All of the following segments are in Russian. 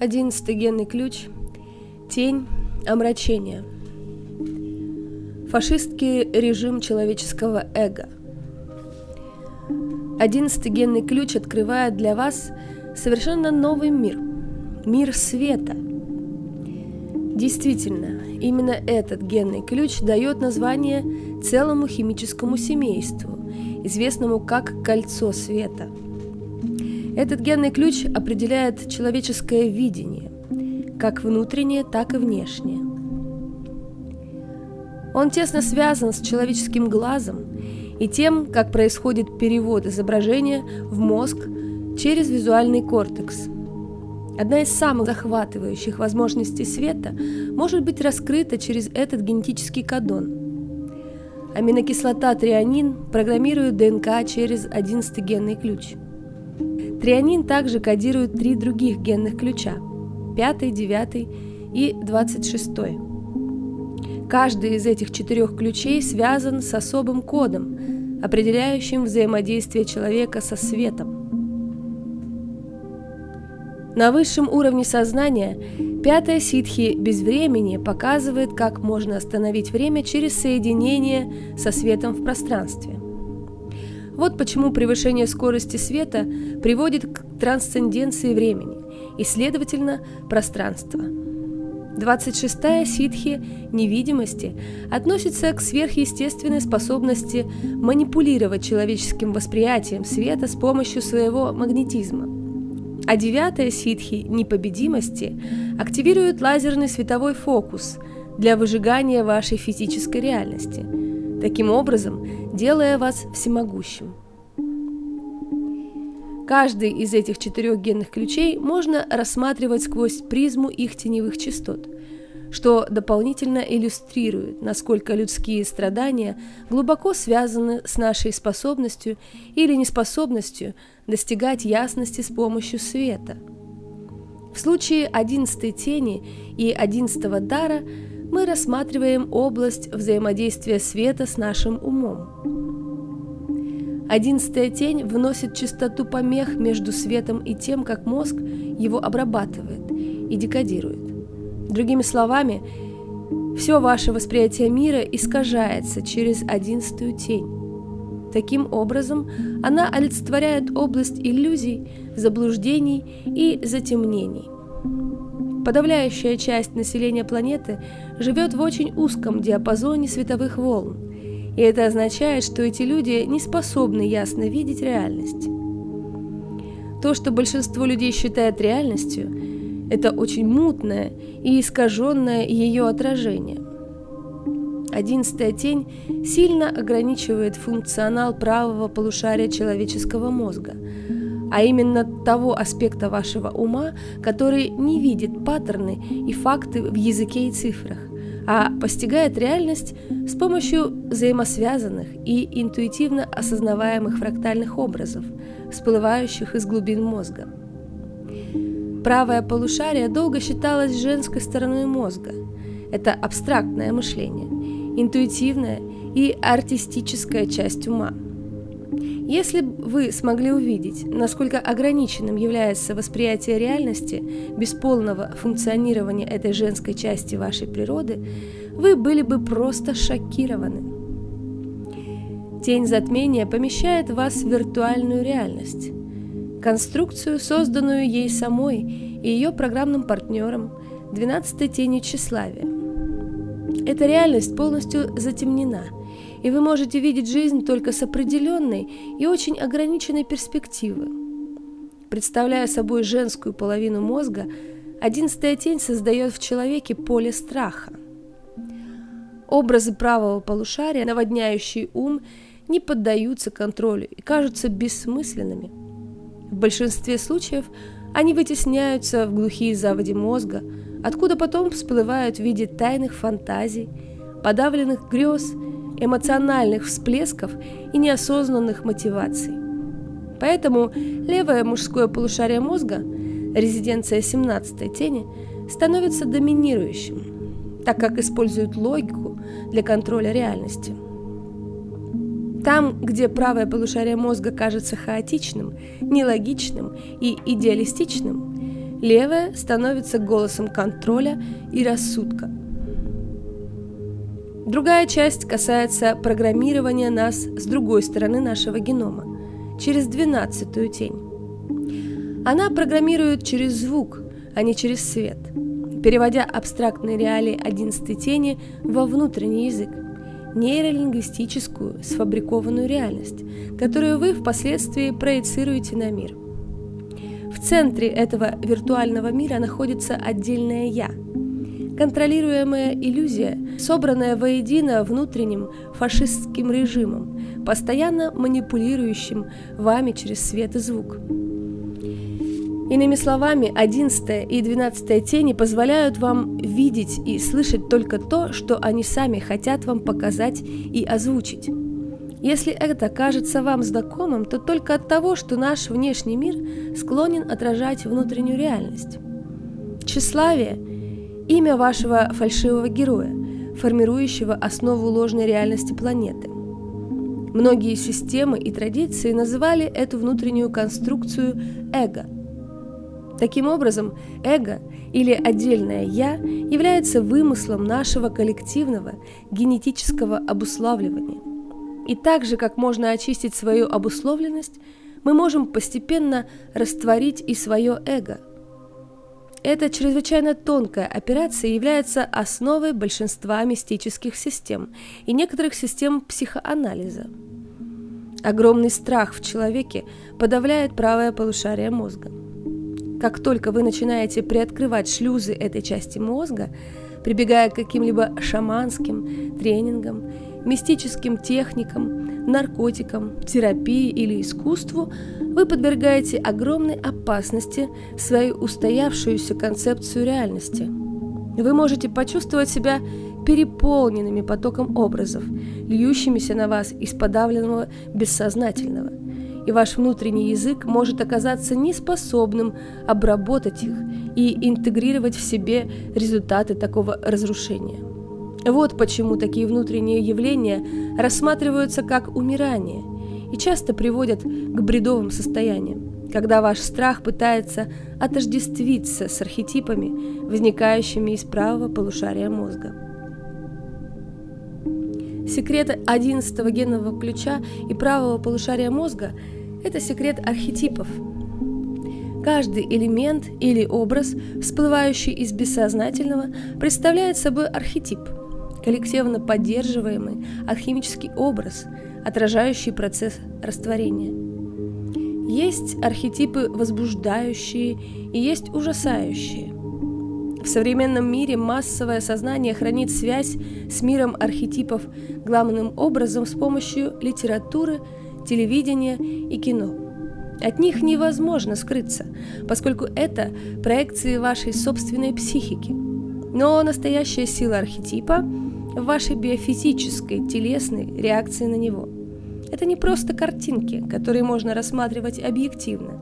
Одиннадцатый генный ключ. Тень омрачения. Фашистский режим человеческого эго. Одиннадцатый генный ключ открывает для вас совершенно новый мир. Мир света. Действительно, именно этот генный ключ дает название целому химическому семейству, известному как кольцо света – этот генный ключ определяет человеческое видение, как внутреннее, так и внешнее. Он тесно связан с человеческим глазом и тем, как происходит перевод изображения в мозг через визуальный кортекс. Одна из самых захватывающих возможностей света может быть раскрыта через этот генетический кодон. Аминокислота трианин программирует ДНК через 11 генный ключ – Трианин также кодирует три других генных ключа – пятый, девятый и двадцать шестой. Каждый из этих четырех ключей связан с особым кодом, определяющим взаимодействие человека со светом. На высшем уровне сознания пятая ситхи без времени показывает, как можно остановить время через соединение со светом в пространстве. Вот почему превышение скорости света приводит к трансценденции времени и, следовательно, пространства. 26-я ситхи невидимости относится к сверхъестественной способности манипулировать человеческим восприятием света с помощью своего магнетизма. А девятая ситхи непобедимости активирует лазерный световой фокус для выжигания вашей физической реальности – таким образом делая вас всемогущим. Каждый из этих четырех генных ключей можно рассматривать сквозь призму их теневых частот, что дополнительно иллюстрирует, насколько людские страдания глубоко связаны с нашей способностью или неспособностью достигать ясности с помощью света. В случае одиннадцатой тени и одиннадцатого дара – мы рассматриваем область взаимодействия света с нашим умом. Одиннадцатая тень вносит частоту помех между светом и тем, как мозг его обрабатывает и декодирует. Другими словами, все ваше восприятие мира искажается через одиннадцатую тень. Таким образом, она олицетворяет область иллюзий, заблуждений и затемнений – Подавляющая часть населения планеты живет в очень узком диапазоне световых волн, и это означает, что эти люди не способны ясно видеть реальность. То, что большинство людей считает реальностью, это очень мутное и искаженное ее отражение. Одиннадцатая тень сильно ограничивает функционал правого полушария человеческого мозга – а именно того аспекта вашего ума, который не видит паттерны и факты в языке и цифрах, а постигает реальность с помощью взаимосвязанных и интуитивно осознаваемых фрактальных образов, всплывающих из глубин мозга. Правое полушарие долго считалось женской стороной мозга. Это абстрактное мышление, интуитивная и артистическая часть ума – если бы вы смогли увидеть, насколько ограниченным является восприятие реальности без полного функционирования этой женской части вашей природы, вы были бы просто шокированы. Тень затмения помещает вас в виртуальную реальность, конструкцию, созданную ей самой и ее программным партнером, 12-й тенью тщеславия. Эта реальность полностью затемнена – и вы можете видеть жизнь только с определенной и очень ограниченной перспективы. Представляя собой женскую половину мозга, одиннадцатая тень создает в человеке поле страха. Образы правого полушария, наводняющие ум, не поддаются контролю и кажутся бессмысленными. В большинстве случаев они вытесняются в глухие заводи мозга, откуда потом всплывают в виде тайных фантазий, подавленных грез эмоциональных всплесков и неосознанных мотиваций. Поэтому левое мужское полушарие мозга, резиденция 17-й тени, становится доминирующим, так как использует логику для контроля реальности. Там, где правое полушарие мозга кажется хаотичным, нелогичным и идеалистичным, Левая становится голосом контроля и рассудка. Другая часть касается программирования нас с другой стороны нашего генома, через двенадцатую тень. Она программирует через звук, а не через свет, переводя абстрактные реалии одиннадцатой тени во внутренний язык, нейролингвистическую сфабрикованную реальность, которую вы впоследствии проецируете на мир. В центре этого виртуального мира находится отдельное «я», контролируемая иллюзия, собранная воедино внутренним фашистским режимом, постоянно манипулирующим вами через свет и звук. Иными словами, 11 и 12 тени позволяют вам видеть и слышать только то, что они сами хотят вам показать и озвучить. Если это кажется вам знакомым, то только от того, что наш внешний мир склонен отражать внутреннюю реальность. Тщеславие – имя вашего фальшивого героя, формирующего основу ложной реальности планеты. Многие системы и традиции называли эту внутреннюю конструкцию эго – Таким образом, эго или отдельное «я» является вымыслом нашего коллективного генетического обуславливания. И так же, как можно очистить свою обусловленность, мы можем постепенно растворить и свое эго. Эта чрезвычайно тонкая операция является основой большинства мистических систем и некоторых систем психоанализа. Огромный страх в человеке подавляет правое полушарие мозга. Как только вы начинаете приоткрывать шлюзы этой части мозга, прибегая к каким-либо шаманским тренингам, мистическим техникам, наркотикам, терапии или искусству, вы подвергаете огромной опасности свою устоявшуюся концепцию реальности. Вы можете почувствовать себя переполненными потоком образов, льющимися на вас из подавленного бессознательного – и ваш внутренний язык может оказаться неспособным обработать их и интегрировать в себе результаты такого разрушения. Вот почему такие внутренние явления рассматриваются как умирание и часто приводят к бредовым состояниям, когда ваш страх пытается отождествиться с архетипами, возникающими из правого полушария мозга. Секрет 11 генного ключа и правого полушария мозга – это секрет архетипов. Каждый элемент или образ, всплывающий из бессознательного, представляет собой архетип, коллективно поддерживаемый алхимический образ, отражающий процесс растворения. Есть архетипы возбуждающие и есть ужасающие. В современном мире массовое сознание хранит связь с миром архетипов главным образом с помощью литературы, телевидения и кино. От них невозможно скрыться, поскольку это проекции вашей собственной психики. Но настоящая сила архетипа в вашей биофизической, телесной реакции на него. Это не просто картинки, которые можно рассматривать объективно.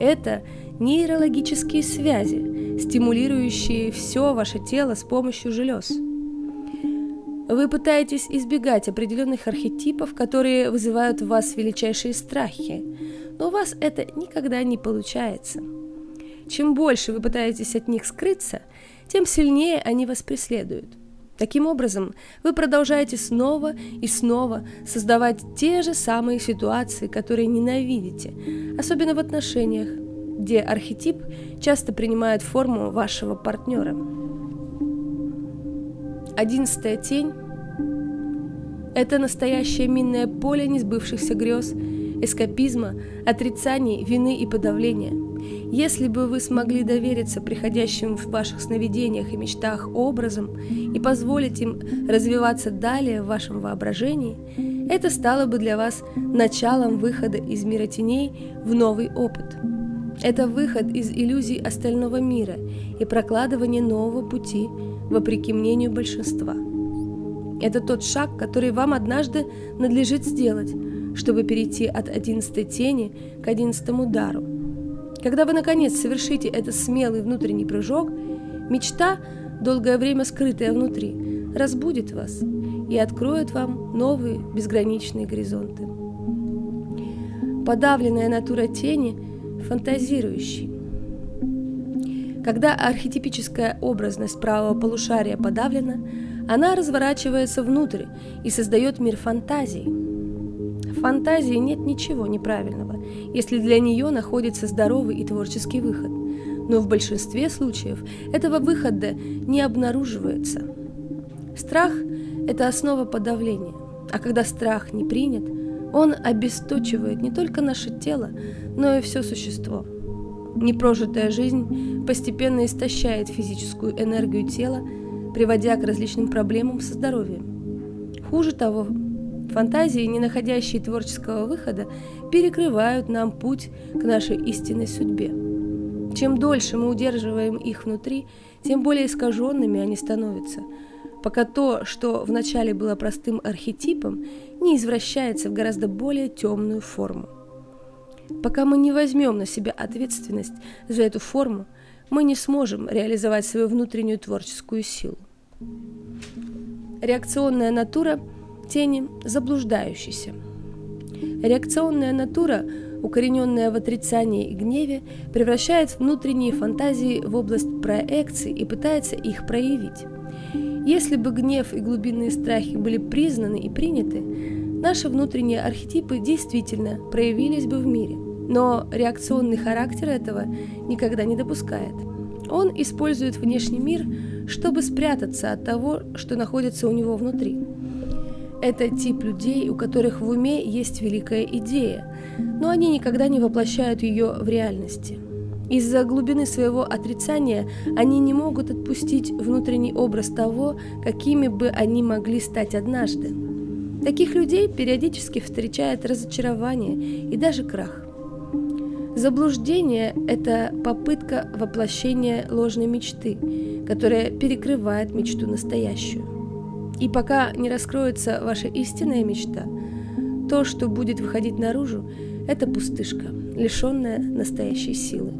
Это нейрологические связи, стимулирующие все ваше тело с помощью желез – вы пытаетесь избегать определенных архетипов, которые вызывают в вас величайшие страхи, но у вас это никогда не получается. Чем больше вы пытаетесь от них скрыться, тем сильнее они вас преследуют. Таким образом, вы продолжаете снова и снова создавать те же самые ситуации, которые ненавидите, особенно в отношениях, где архетип часто принимает форму вашего партнера. Одиннадцатая тень – это настоящее минное поле несбывшихся грез, эскапизма, отрицаний, вины и подавления. Если бы вы смогли довериться приходящим в ваших сновидениях и мечтах образом и позволить им развиваться далее в вашем воображении, это стало бы для вас началом выхода из мира теней в новый опыт. Это выход из иллюзий остального мира и прокладывание нового пути – вопреки мнению большинства. Это тот шаг, который вам однажды надлежит сделать, чтобы перейти от одиннадцатой тени к одиннадцатому удару. Когда вы, наконец, совершите этот смелый внутренний прыжок, мечта, долгое время скрытая внутри, разбудит вас и откроет вам новые безграничные горизонты. Подавленная натура тени – фантазирующий. Когда архетипическая образность правого полушария подавлена, она разворачивается внутрь и создает мир фантазий. Фантазии нет ничего неправильного, если для нее находится здоровый и творческий выход. Но в большинстве случаев этого выхода не обнаруживается. Страх – это основа подавления, а когда страх не принят, он обесточивает не только наше тело, но и все существо – Непрожитая жизнь постепенно истощает физическую энергию тела, приводя к различным проблемам со здоровьем. Хуже того, фантазии, не находящие творческого выхода, перекрывают нам путь к нашей истинной судьбе. Чем дольше мы удерживаем их внутри, тем более искаженными они становятся, пока то, что вначале было простым архетипом, не извращается в гораздо более темную форму. Пока мы не возьмем на себя ответственность за эту форму, мы не сможем реализовать свою внутреннюю творческую силу. Реакционная натура тени заблуждающейся. Реакционная натура, укорененная в отрицании и гневе, превращает внутренние фантазии в область проекций и пытается их проявить. Если бы гнев и глубинные страхи были признаны и приняты, наши внутренние архетипы действительно проявились бы в мире. Но реакционный характер этого никогда не допускает. Он использует внешний мир, чтобы спрятаться от того, что находится у него внутри. Это тип людей, у которых в уме есть великая идея, но они никогда не воплощают ее в реальности. Из-за глубины своего отрицания они не могут отпустить внутренний образ того, какими бы они могли стать однажды. Таких людей периодически встречает разочарование и даже крах. Заблуждение – это попытка воплощения ложной мечты, которая перекрывает мечту настоящую. И пока не раскроется ваша истинная мечта, то, что будет выходить наружу, это пустышка, лишенная настоящей силы.